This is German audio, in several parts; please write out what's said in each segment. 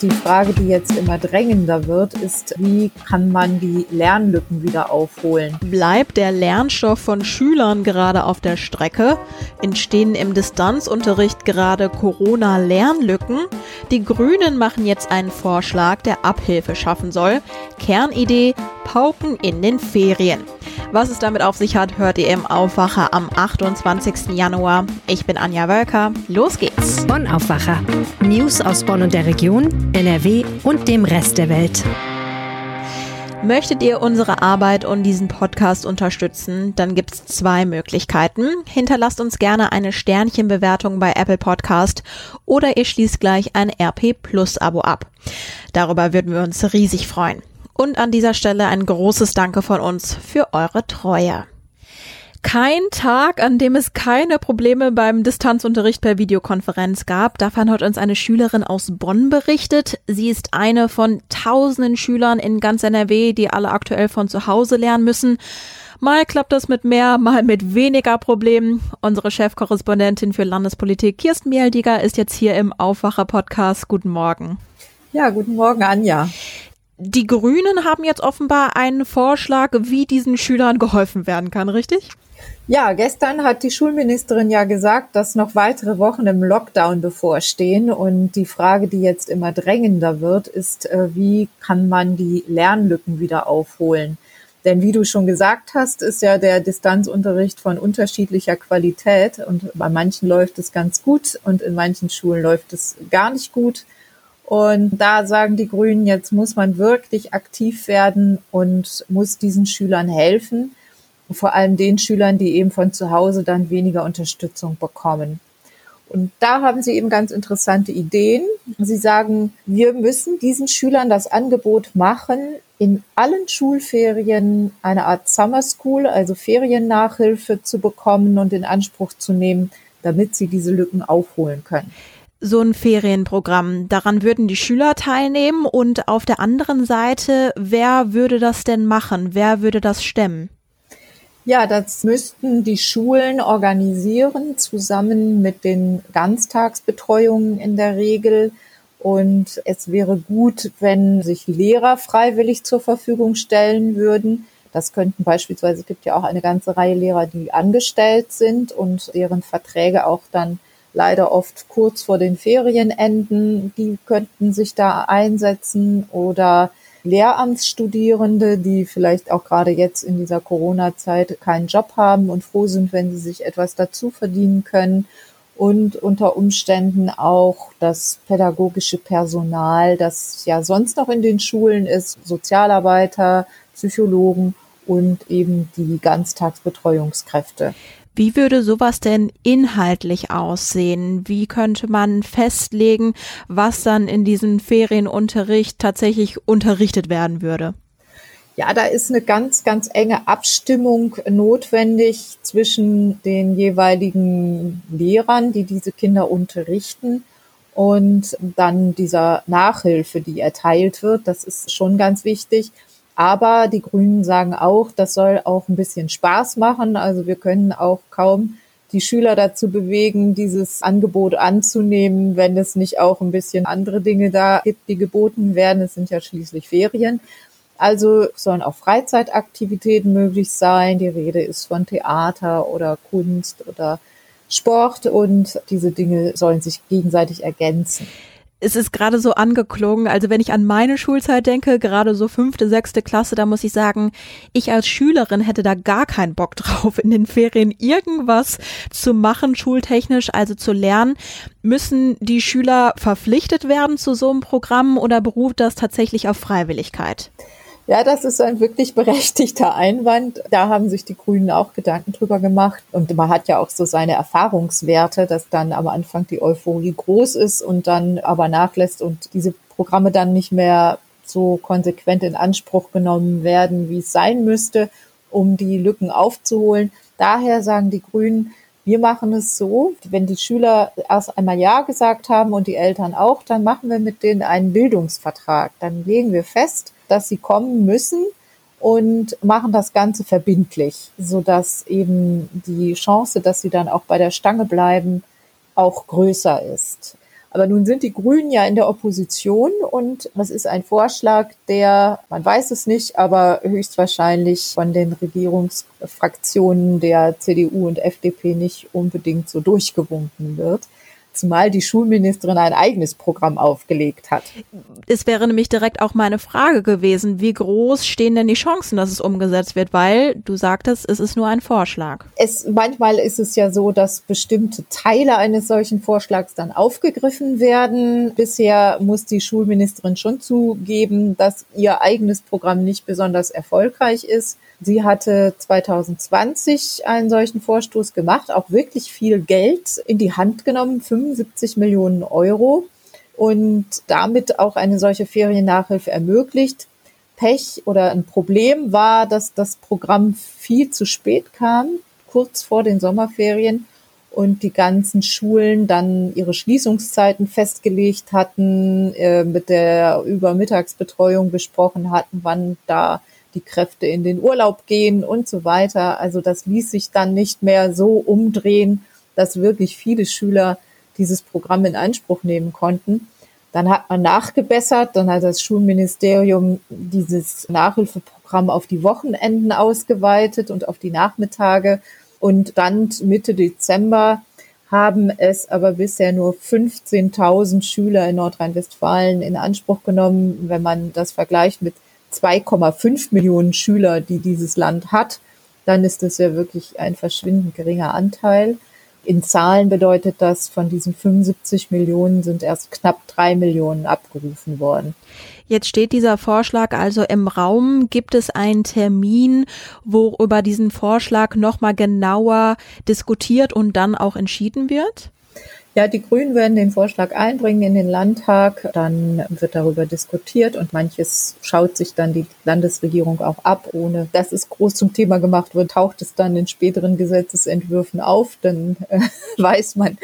Die Frage, die jetzt immer drängender wird, ist, wie kann man die Lernlücken wieder aufholen? Bleibt der Lernstoff von Schülern gerade auf der Strecke? Entstehen im Distanzunterricht gerade Corona-Lernlücken? Die Grünen machen jetzt einen Vorschlag, der Abhilfe schaffen soll. Kernidee, Pauken in den Ferien. Was es damit auf sich hat, hört ihr im Aufwacher am 28. Januar. Ich bin Anja Wölker. Los geht's. Bonn Aufwacher. News aus Bonn und der Region, NRW und dem Rest der Welt. Möchtet ihr unsere Arbeit und diesen Podcast unterstützen, dann gibt es zwei Möglichkeiten. Hinterlasst uns gerne eine Sternchenbewertung bei Apple Podcast oder ihr schließt gleich ein RP Plus Abo ab. Darüber würden wir uns riesig freuen. Und an dieser Stelle ein großes Danke von uns für eure Treue. Kein Tag, an dem es keine Probleme beim Distanzunterricht per Videokonferenz gab. Davon hat uns eine Schülerin aus Bonn berichtet. Sie ist eine von tausenden Schülern in ganz NRW, die alle aktuell von zu Hause lernen müssen. Mal klappt das mit mehr, mal mit weniger Problemen. Unsere Chefkorrespondentin für Landespolitik, Kirsten Mieldiger, ist jetzt hier im Aufwacher-Podcast. Guten Morgen. Ja, guten Morgen, Anja. Die Grünen haben jetzt offenbar einen Vorschlag, wie diesen Schülern geholfen werden kann, richtig? Ja, gestern hat die Schulministerin ja gesagt, dass noch weitere Wochen im Lockdown bevorstehen. Und die Frage, die jetzt immer drängender wird, ist, äh, wie kann man die Lernlücken wieder aufholen? Denn wie du schon gesagt hast, ist ja der Distanzunterricht von unterschiedlicher Qualität. Und bei manchen läuft es ganz gut und in manchen Schulen läuft es gar nicht gut. Und da sagen die Grünen, jetzt muss man wirklich aktiv werden und muss diesen Schülern helfen. Vor allem den Schülern, die eben von zu Hause dann weniger Unterstützung bekommen. Und da haben sie eben ganz interessante Ideen. Sie sagen, wir müssen diesen Schülern das Angebot machen, in allen Schulferien eine Art Summer School, also Feriennachhilfe zu bekommen und in Anspruch zu nehmen, damit sie diese Lücken aufholen können so ein Ferienprogramm. Daran würden die Schüler teilnehmen und auf der anderen Seite, wer würde das denn machen? Wer würde das stemmen? Ja, das müssten die Schulen organisieren, zusammen mit den Ganztagsbetreuungen in der Regel. Und es wäre gut, wenn sich Lehrer freiwillig zur Verfügung stellen würden. Das könnten beispielsweise, es gibt ja auch eine ganze Reihe Lehrer, die angestellt sind und deren Verträge auch dann leider oft kurz vor den Ferienenden. Die könnten sich da einsetzen oder Lehramtsstudierende, die vielleicht auch gerade jetzt in dieser Corona-Zeit keinen Job haben und froh sind, wenn sie sich etwas dazu verdienen können. Und unter Umständen auch das pädagogische Personal, das ja sonst noch in den Schulen ist, Sozialarbeiter, Psychologen und eben die Ganztagsbetreuungskräfte. Wie würde sowas denn inhaltlich aussehen? Wie könnte man festlegen, was dann in diesem Ferienunterricht tatsächlich unterrichtet werden würde? Ja, da ist eine ganz, ganz enge Abstimmung notwendig zwischen den jeweiligen Lehrern, die diese Kinder unterrichten und dann dieser Nachhilfe, die erteilt wird. Das ist schon ganz wichtig. Aber die Grünen sagen auch, das soll auch ein bisschen Spaß machen. Also wir können auch kaum die Schüler dazu bewegen, dieses Angebot anzunehmen, wenn es nicht auch ein bisschen andere Dinge da gibt, die geboten werden. Es sind ja schließlich Ferien. Also sollen auch Freizeitaktivitäten möglich sein. Die Rede ist von Theater oder Kunst oder Sport und diese Dinge sollen sich gegenseitig ergänzen es ist gerade so angeklungen. Also wenn ich an meine Schulzeit denke, gerade so fünfte, sechste Klasse, da muss ich sagen, ich als Schülerin hätte da gar keinen Bock drauf, in den Ferien irgendwas zu machen, schultechnisch, also zu lernen. Müssen die Schüler verpflichtet werden zu so einem Programm oder beruht das tatsächlich auf Freiwilligkeit? Ja, das ist ein wirklich berechtigter Einwand. Da haben sich die Grünen auch Gedanken drüber gemacht. Und man hat ja auch so seine Erfahrungswerte, dass dann am Anfang die Euphorie groß ist und dann aber nachlässt und diese Programme dann nicht mehr so konsequent in Anspruch genommen werden, wie es sein müsste, um die Lücken aufzuholen. Daher sagen die Grünen, wir machen es so, wenn die Schüler erst einmal Ja gesagt haben und die Eltern auch, dann machen wir mit denen einen Bildungsvertrag. Dann legen wir fest, dass sie kommen müssen und machen das Ganze verbindlich, sodass eben die Chance, dass sie dann auch bei der Stange bleiben, auch größer ist. Aber nun sind die Grünen ja in der Opposition und das ist ein Vorschlag, der, man weiß es nicht, aber höchstwahrscheinlich von den Regierungsfraktionen der CDU und FDP nicht unbedingt so durchgewunken wird zumal die Schulministerin ein eigenes Programm aufgelegt hat. Es wäre nämlich direkt auch meine Frage gewesen, wie groß stehen denn die Chancen, dass es umgesetzt wird, weil du sagtest, es ist nur ein Vorschlag. Es, manchmal ist es ja so, dass bestimmte Teile eines solchen Vorschlags dann aufgegriffen werden. Bisher muss die Schulministerin schon zugeben, dass ihr eigenes Programm nicht besonders erfolgreich ist. Sie hatte 2020 einen solchen Vorstoß gemacht, auch wirklich viel Geld in die Hand genommen, 75 Millionen Euro und damit auch eine solche Feriennachhilfe ermöglicht. Pech oder ein Problem war, dass das Programm viel zu spät kam, kurz vor den Sommerferien und die ganzen Schulen dann ihre Schließungszeiten festgelegt hatten, äh, mit der Übermittagsbetreuung besprochen hatten, wann da die Kräfte in den Urlaub gehen und so weiter. Also das ließ sich dann nicht mehr so umdrehen, dass wirklich viele Schüler dieses Programm in Anspruch nehmen konnten. Dann hat man nachgebessert, dann hat das Schulministerium dieses Nachhilfeprogramm auf die Wochenenden ausgeweitet und auf die Nachmittage. Und dann Mitte Dezember haben es aber bisher nur 15.000 Schüler in Nordrhein-Westfalen in Anspruch genommen. Wenn man das vergleicht mit 2,5 Millionen Schüler, die dieses Land hat, dann ist das ja wirklich ein verschwindend geringer Anteil. In Zahlen bedeutet das, von diesen 75 Millionen sind erst knapp drei Millionen abgerufen worden. Jetzt steht dieser Vorschlag also im Raum. Gibt es einen Termin, wo über diesen Vorschlag nochmal genauer diskutiert und dann auch entschieden wird? Ja, die Grünen werden den Vorschlag einbringen in den Landtag. Dann wird darüber diskutiert und manches schaut sich dann die Landesregierung auch ab, ohne dass es groß zum Thema gemacht wird. Taucht es dann in späteren Gesetzesentwürfen auf, dann äh, weiß man,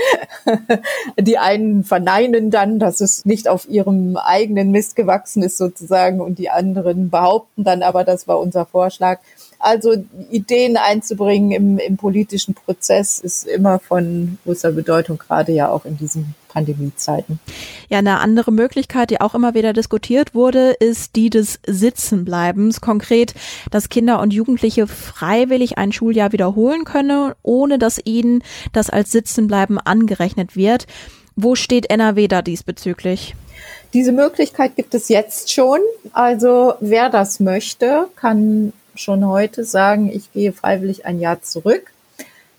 die einen verneinen dann, dass es nicht auf ihrem eigenen Mist gewachsen ist sozusagen und die anderen behaupten dann aber, das war unser Vorschlag. Also Ideen einzubringen im, im politischen Prozess ist immer von großer Bedeutung, gerade ja auch in diesen Pandemiezeiten. Ja, eine andere Möglichkeit, die auch immer wieder diskutiert wurde, ist die des Sitzenbleibens. Konkret, dass Kinder und Jugendliche freiwillig ein Schuljahr wiederholen können, ohne dass ihnen das als Sitzenbleiben angerechnet wird. Wo steht NRW da diesbezüglich? Diese Möglichkeit gibt es jetzt schon. Also wer das möchte, kann schon heute sagen, ich gehe freiwillig ein Jahr zurück.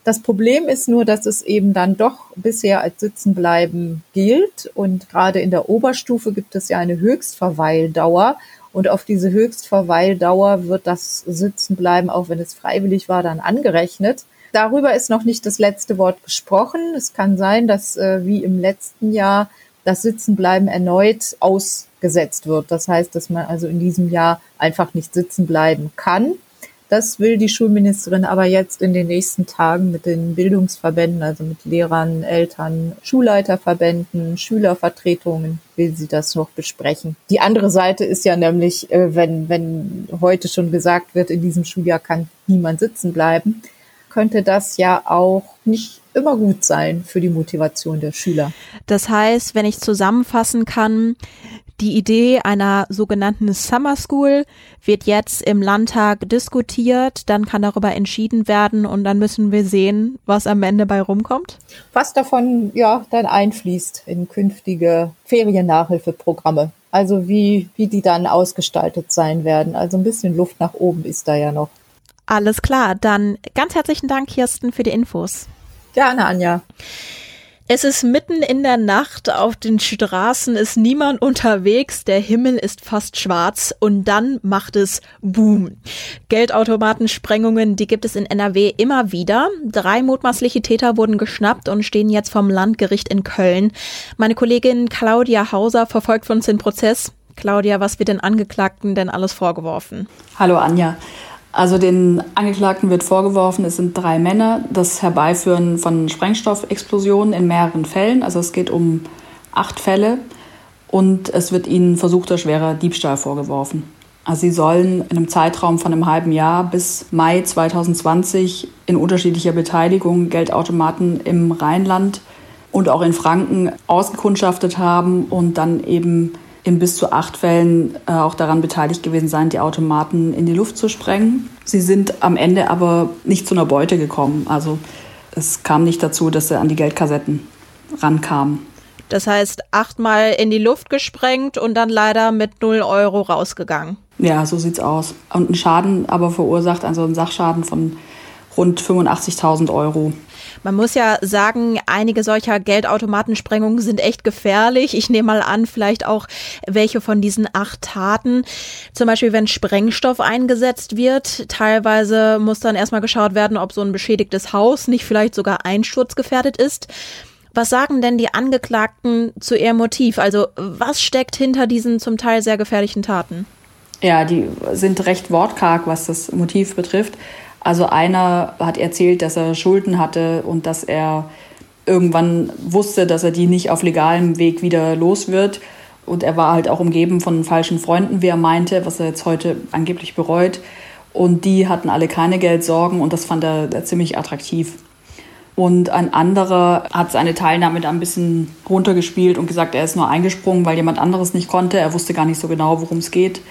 Das Problem ist nur, dass es eben dann doch bisher als Sitzenbleiben gilt. Und gerade in der Oberstufe gibt es ja eine Höchstverweildauer. Und auf diese Höchstverweildauer wird das Sitzenbleiben, auch wenn es freiwillig war, dann angerechnet. Darüber ist noch nicht das letzte Wort gesprochen. Es kann sein, dass äh, wie im letzten Jahr das Sitzenbleiben erneut ausgesetzt wird. Das heißt, dass man also in diesem Jahr einfach nicht sitzen bleiben kann. Das will die Schulministerin aber jetzt in den nächsten Tagen mit den Bildungsverbänden, also mit Lehrern, Eltern, Schulleiterverbänden, Schülervertretungen, will sie das noch besprechen. Die andere Seite ist ja nämlich, äh, wenn, wenn heute schon gesagt wird, in diesem Schuljahr kann niemand sitzen bleiben, könnte das ja auch nicht immer gut sein für die Motivation der Schüler. Das heißt, wenn ich zusammenfassen kann, die Idee einer sogenannten Summer School wird jetzt im Landtag diskutiert, dann kann darüber entschieden werden und dann müssen wir sehen, was am Ende bei rumkommt. Was davon ja dann einfließt in künftige Feriennachhilfeprogramme. Also wie, wie die dann ausgestaltet sein werden. Also ein bisschen Luft nach oben ist da ja noch. Alles klar, dann ganz herzlichen Dank, Kirsten, für die Infos. Gerne, Anja. Es ist mitten in der Nacht, auf den Straßen ist niemand unterwegs, der Himmel ist fast schwarz und dann macht es Boom. Geldautomatensprengungen, die gibt es in NRW immer wieder. Drei mutmaßliche Täter wurden geschnappt und stehen jetzt vom Landgericht in Köln. Meine Kollegin Claudia Hauser verfolgt von uns den Prozess. Claudia, was wird den Angeklagten denn alles vorgeworfen? Hallo Anja. Also den Angeklagten wird vorgeworfen, es sind drei Männer, das Herbeiführen von Sprengstoffexplosionen in mehreren Fällen. Also es geht um acht Fälle und es wird ihnen versuchter schwerer Diebstahl vorgeworfen. Also sie sollen in einem Zeitraum von einem halben Jahr bis Mai 2020 in unterschiedlicher Beteiligung Geldautomaten im Rheinland und auch in Franken ausgekundschaftet haben und dann eben in bis zu acht Fällen äh, auch daran beteiligt gewesen sein, die Automaten in die Luft zu sprengen. Sie sind am Ende aber nicht zu einer Beute gekommen. Also es kam nicht dazu, dass sie an die Geldkassetten rankamen. Das heißt, achtmal in die Luft gesprengt und dann leider mit 0 Euro rausgegangen. Ja, so sieht's aus. Und ein Schaden aber verursacht, also ein Sachschaden von rund 85.000 Euro. Man muss ja sagen, einige solcher Geldautomatensprengungen sind echt gefährlich. Ich nehme mal an, vielleicht auch welche von diesen acht Taten. Zum Beispiel, wenn Sprengstoff eingesetzt wird. Teilweise muss dann erstmal geschaut werden, ob so ein beschädigtes Haus nicht vielleicht sogar einsturzgefährdet ist. Was sagen denn die Angeklagten zu ihrem Motiv? Also was steckt hinter diesen zum Teil sehr gefährlichen Taten? Ja, die sind recht wortkarg, was das Motiv betrifft. Also einer hat erzählt, dass er Schulden hatte und dass er irgendwann wusste, dass er die nicht auf legalem Weg wieder los wird. Und er war halt auch umgeben von falschen Freunden, wie er meinte, was er jetzt heute angeblich bereut. Und die hatten alle keine Geldsorgen und das fand er ziemlich attraktiv. Und ein anderer hat seine Teilnahme da ein bisschen runtergespielt und gesagt, er ist nur eingesprungen, weil jemand anderes nicht konnte. Er wusste gar nicht so genau, worum es geht.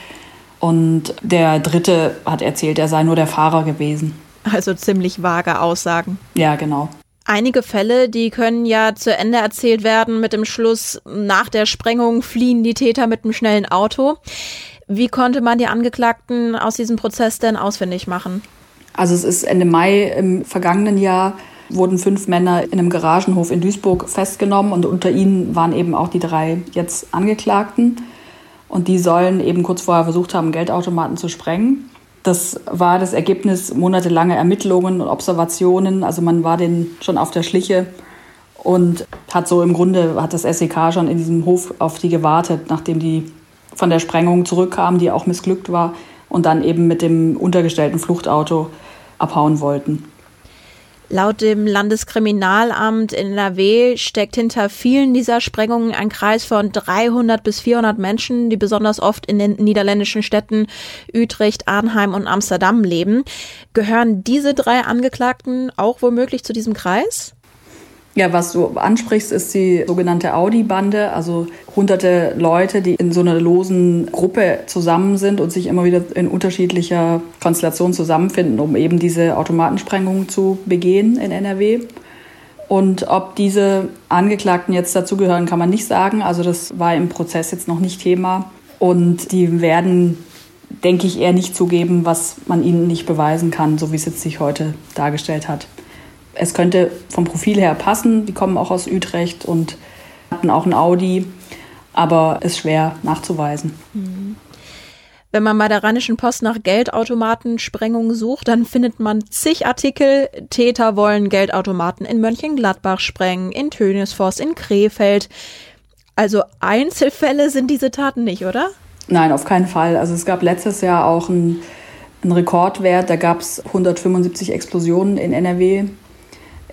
Und der dritte hat erzählt, er sei nur der Fahrer gewesen. Also ziemlich vage Aussagen. Ja, genau. Einige Fälle, die können ja zu Ende erzählt werden mit dem Schluss, nach der Sprengung fliehen die Täter mit einem schnellen Auto. Wie konnte man die Angeklagten aus diesem Prozess denn ausfindig machen? Also es ist Ende Mai im vergangenen Jahr wurden fünf Männer in einem Garagenhof in Duisburg festgenommen und unter ihnen waren eben auch die drei jetzt Angeklagten. Und die sollen eben kurz vorher versucht haben, Geldautomaten zu sprengen. Das war das Ergebnis monatelanger Ermittlungen und Observationen. Also man war denen schon auf der Schliche und hat so im Grunde, hat das SEK schon in diesem Hof auf die gewartet, nachdem die von der Sprengung zurückkamen, die auch missglückt war, und dann eben mit dem untergestellten Fluchtauto abhauen wollten. Laut dem Landeskriminalamt in NRW steckt hinter vielen dieser Sprengungen ein Kreis von 300 bis 400 Menschen, die besonders oft in den niederländischen Städten Utrecht, Arnheim und Amsterdam leben. Gehören diese drei Angeklagten auch womöglich zu diesem Kreis? Ja, was du ansprichst, ist die sogenannte Audi-Bande, also hunderte Leute, die in so einer losen Gruppe zusammen sind und sich immer wieder in unterschiedlicher Konstellation zusammenfinden, um eben diese Automatensprengungen zu begehen in NRW. Und ob diese Angeklagten jetzt dazugehören, kann man nicht sagen. Also das war im Prozess jetzt noch nicht Thema. Und die werden, denke ich, eher nicht zugeben, was man ihnen nicht beweisen kann, so wie es jetzt sich heute dargestellt hat es könnte vom Profil her passen. Die kommen auch aus Utrecht und hatten auch ein Audi, aber ist schwer nachzuweisen. Wenn man bei der Rheinischen Post nach Geldautomatensprengungen sucht, dann findet man zig Artikel. Täter wollen Geldautomaten in Mönchengladbach sprengen, in Tönisforst, in Krefeld. Also Einzelfälle sind diese Taten nicht, oder? Nein, auf keinen Fall. Also es gab letztes Jahr auch einen, einen Rekordwert. Da gab es 175 Explosionen in NRW.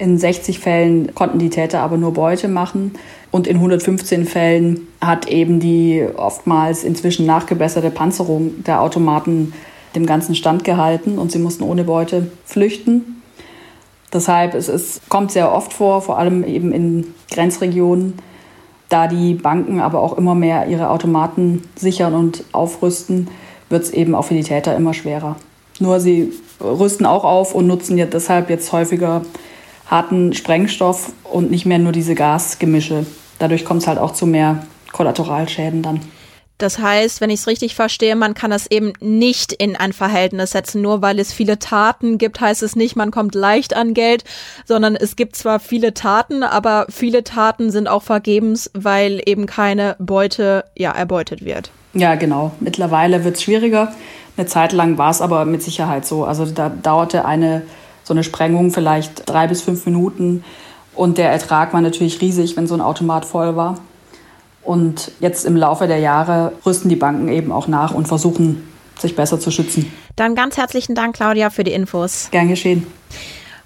In 60 Fällen konnten die Täter aber nur Beute machen. Und in 115 Fällen hat eben die oftmals inzwischen nachgebesserte Panzerung der Automaten dem Ganzen Stand gehalten und sie mussten ohne Beute flüchten. Deshalb es ist, kommt sehr oft vor, vor allem eben in Grenzregionen, da die Banken aber auch immer mehr ihre Automaten sichern und aufrüsten, wird es eben auch für die Täter immer schwerer. Nur sie rüsten auch auf und nutzen ja deshalb jetzt häufiger harten Sprengstoff und nicht mehr nur diese Gasgemische. Dadurch kommt es halt auch zu mehr Kollateralschäden dann. Das heißt, wenn ich es richtig verstehe, man kann das eben nicht in ein Verhältnis setzen. Nur weil es viele Taten gibt, heißt es nicht, man kommt leicht an Geld, sondern es gibt zwar viele Taten, aber viele Taten sind auch vergebens, weil eben keine Beute ja erbeutet wird. Ja, genau. Mittlerweile wird es schwieriger. Eine Zeit lang war es aber mit Sicherheit so. Also da dauerte eine so eine Sprengung vielleicht drei bis fünf Minuten und der Ertrag war natürlich riesig, wenn so ein Automat voll war. Und jetzt im Laufe der Jahre rüsten die Banken eben auch nach und versuchen, sich besser zu schützen. Dann ganz herzlichen Dank, Claudia, für die Infos. Gern geschehen.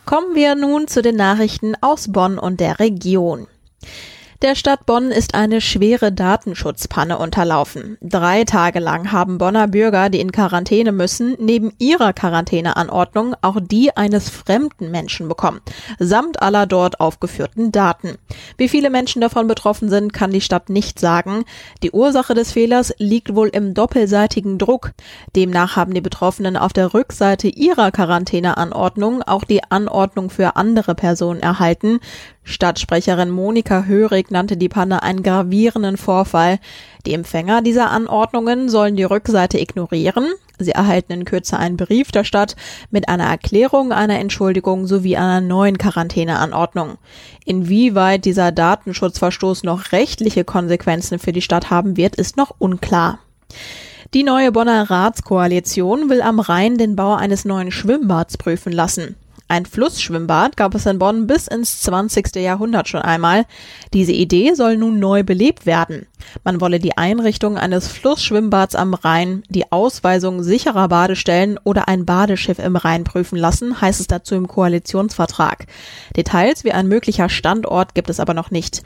Kommen wir nun zu den Nachrichten aus Bonn und der Region. Der Stadt Bonn ist eine schwere Datenschutzpanne unterlaufen. Drei Tage lang haben Bonner Bürger, die in Quarantäne müssen, neben ihrer Quarantäneanordnung auch die eines fremden Menschen bekommen, samt aller dort aufgeführten Daten. Wie viele Menschen davon betroffen sind, kann die Stadt nicht sagen. Die Ursache des Fehlers liegt wohl im doppelseitigen Druck. Demnach haben die Betroffenen auf der Rückseite ihrer Quarantäneanordnung auch die Anordnung für andere Personen erhalten. Stadtsprecherin Monika Hörig nannte die Panne einen gravierenden Vorfall. Die Empfänger dieser Anordnungen sollen die Rückseite ignorieren. Sie erhalten in Kürze einen Brief der Stadt mit einer Erklärung, einer Entschuldigung sowie einer neuen Quarantäneanordnung. Inwieweit dieser Datenschutzverstoß noch rechtliche Konsequenzen für die Stadt haben wird, ist noch unklar. Die neue Bonner Ratskoalition will am Rhein den Bau eines neuen Schwimmbads prüfen lassen. Ein Flussschwimmbad gab es in Bonn bis ins 20. Jahrhundert schon einmal. Diese Idee soll nun neu belebt werden. Man wolle die Einrichtung eines Flussschwimmbads am Rhein, die Ausweisung sicherer Badestellen oder ein Badeschiff im Rhein prüfen lassen, heißt es dazu im Koalitionsvertrag. Details wie ein möglicher Standort gibt es aber noch nicht.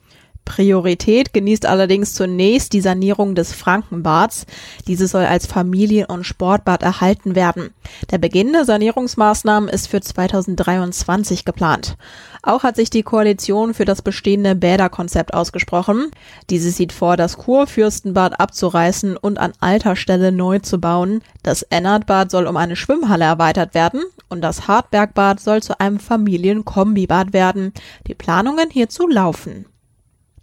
Priorität genießt allerdings zunächst die Sanierung des Frankenbads. Dieses soll als Familien- und Sportbad erhalten werden. Der Beginn der Sanierungsmaßnahmen ist für 2023 geplant. Auch hat sich die Koalition für das bestehende Bäderkonzept ausgesprochen. Dieses sieht vor, das Kurfürstenbad abzureißen und an alter Stelle neu zu bauen. Das Ennertbad soll um eine Schwimmhalle erweitert werden und das Hartbergbad soll zu einem Familienkombibad werden. Die Planungen hierzu laufen.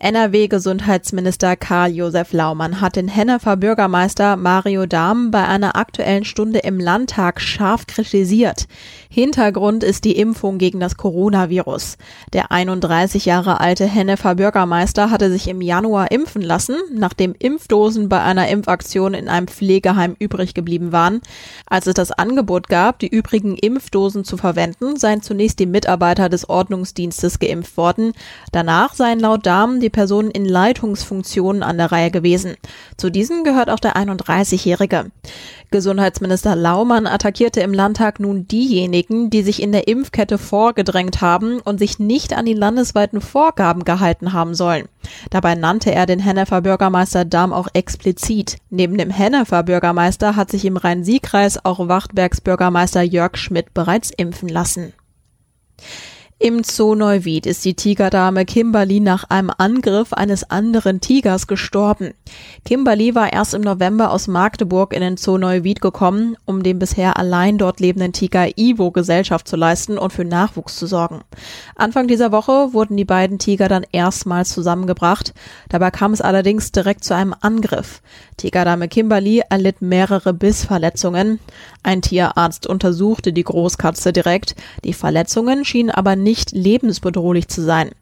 NRW-Gesundheitsminister Karl-Josef Laumann hat den Hennefer Bürgermeister Mario Dahm bei einer aktuellen Stunde im Landtag scharf kritisiert. Hintergrund ist die Impfung gegen das Coronavirus. Der 31 Jahre alte Hennefer Bürgermeister hatte sich im Januar impfen lassen, nachdem Impfdosen bei einer Impfaktion in einem Pflegeheim übrig geblieben waren. Als es das Angebot gab, die übrigen Impfdosen zu verwenden, seien zunächst die Mitarbeiter des Ordnungsdienstes geimpft worden. Danach seien laut Dahm die die Personen in Leitungsfunktionen an der Reihe gewesen. Zu diesen gehört auch der 31-Jährige. Gesundheitsminister Laumann attackierte im Landtag nun diejenigen, die sich in der Impfkette vorgedrängt haben und sich nicht an die landesweiten Vorgaben gehalten haben sollen. Dabei nannte er den Hennefer Bürgermeister Dahm auch explizit. Neben dem Hennefer Bürgermeister hat sich im Rhein-Sieg-Kreis auch Wachtbergs Bürgermeister Jörg Schmidt bereits impfen lassen. Im Zoo Neuwied ist die Tigerdame Kimberly nach einem Angriff eines anderen Tigers gestorben. Kimberly war erst im November aus Magdeburg in den Zoo Neuwied gekommen, um dem bisher allein dort lebenden Tiger Ivo Gesellschaft zu leisten und für Nachwuchs zu sorgen. Anfang dieser Woche wurden die beiden Tiger dann erstmals zusammengebracht. Dabei kam es allerdings direkt zu einem Angriff. Tigerdame Kimberly erlitt mehrere Bissverletzungen. Ein Tierarzt untersuchte die Großkatze direkt. Die Verletzungen schienen aber nicht nicht lebensbedrohlich zu sein.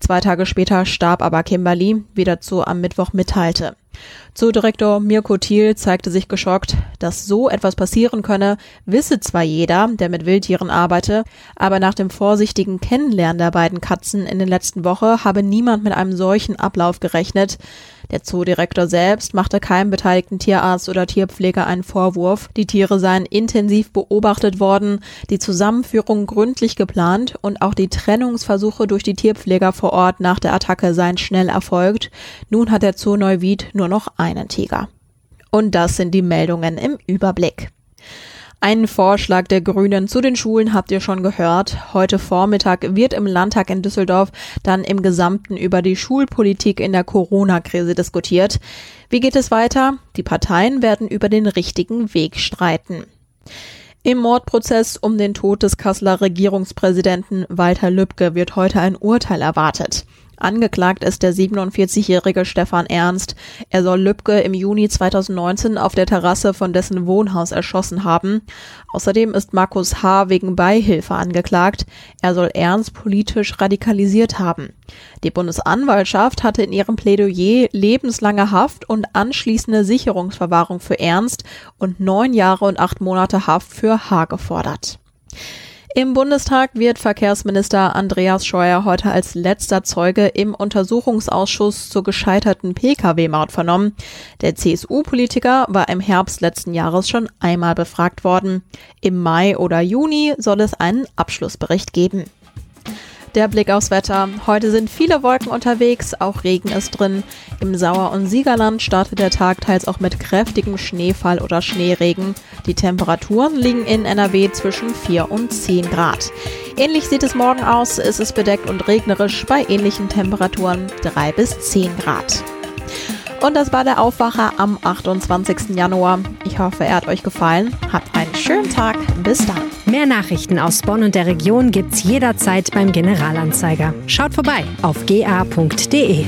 Zwei Tage später starb aber Kimberly, wie dazu am Mittwoch mitteilte. Zoodirektor Mirko Thiel zeigte sich geschockt, dass so etwas passieren könne, wisse zwar jeder, der mit Wildtieren arbeite, aber nach dem vorsichtigen Kennenlernen der beiden Katzen in den letzten Woche habe niemand mit einem solchen Ablauf gerechnet. Der Zoodirektor selbst machte keinem beteiligten Tierarzt oder Tierpfleger einen Vorwurf. Die Tiere seien intensiv beobachtet worden, die Zusammenführung gründlich geplant und auch die Trennungsversuche durch die Tierpfleger vor Ort nach der Attacke seien schnell erfolgt. Nun hat der Zoo Neuwied nur noch einen Tiger. Und das sind die Meldungen im Überblick. Einen Vorschlag der Grünen zu den Schulen habt ihr schon gehört. Heute Vormittag wird im Landtag in Düsseldorf dann im Gesamten über die Schulpolitik in der Corona-Krise diskutiert. Wie geht es weiter? Die Parteien werden über den richtigen Weg streiten. Im Mordprozess um den Tod des Kasseler Regierungspräsidenten Walter Lübcke wird heute ein Urteil erwartet. Angeklagt ist der 47-jährige Stefan Ernst. Er soll Lübcke im Juni 2019 auf der Terrasse von dessen Wohnhaus erschossen haben. Außerdem ist Markus H. wegen Beihilfe angeklagt. Er soll Ernst politisch radikalisiert haben. Die Bundesanwaltschaft hatte in ihrem Plädoyer lebenslange Haft und anschließende Sicherungsverwahrung für Ernst und neun Jahre und acht Monate Haft für H. gefordert. Im Bundestag wird Verkehrsminister Andreas Scheuer heute als letzter Zeuge im Untersuchungsausschuss zur gescheiterten Pkw-Maut vernommen. Der CSU-Politiker war im Herbst letzten Jahres schon einmal befragt worden. Im Mai oder Juni soll es einen Abschlussbericht geben. Der Blick aufs Wetter. Heute sind viele Wolken unterwegs, auch Regen ist drin. Im Sauer- und Siegerland startet der Tag teils auch mit kräftigem Schneefall oder Schneeregen. Die Temperaturen liegen in NRW zwischen 4 und 10 Grad. Ähnlich sieht es morgen aus. Es ist bedeckt und regnerisch bei ähnlichen Temperaturen 3 bis 10 Grad. Und das war der Aufwacher am 28. Januar. Ich hoffe, er hat euch gefallen. Habt einen schönen Tag. Bis dann. Mehr Nachrichten aus Bonn und der Region gibt's jederzeit beim Generalanzeiger. Schaut vorbei auf ga.de.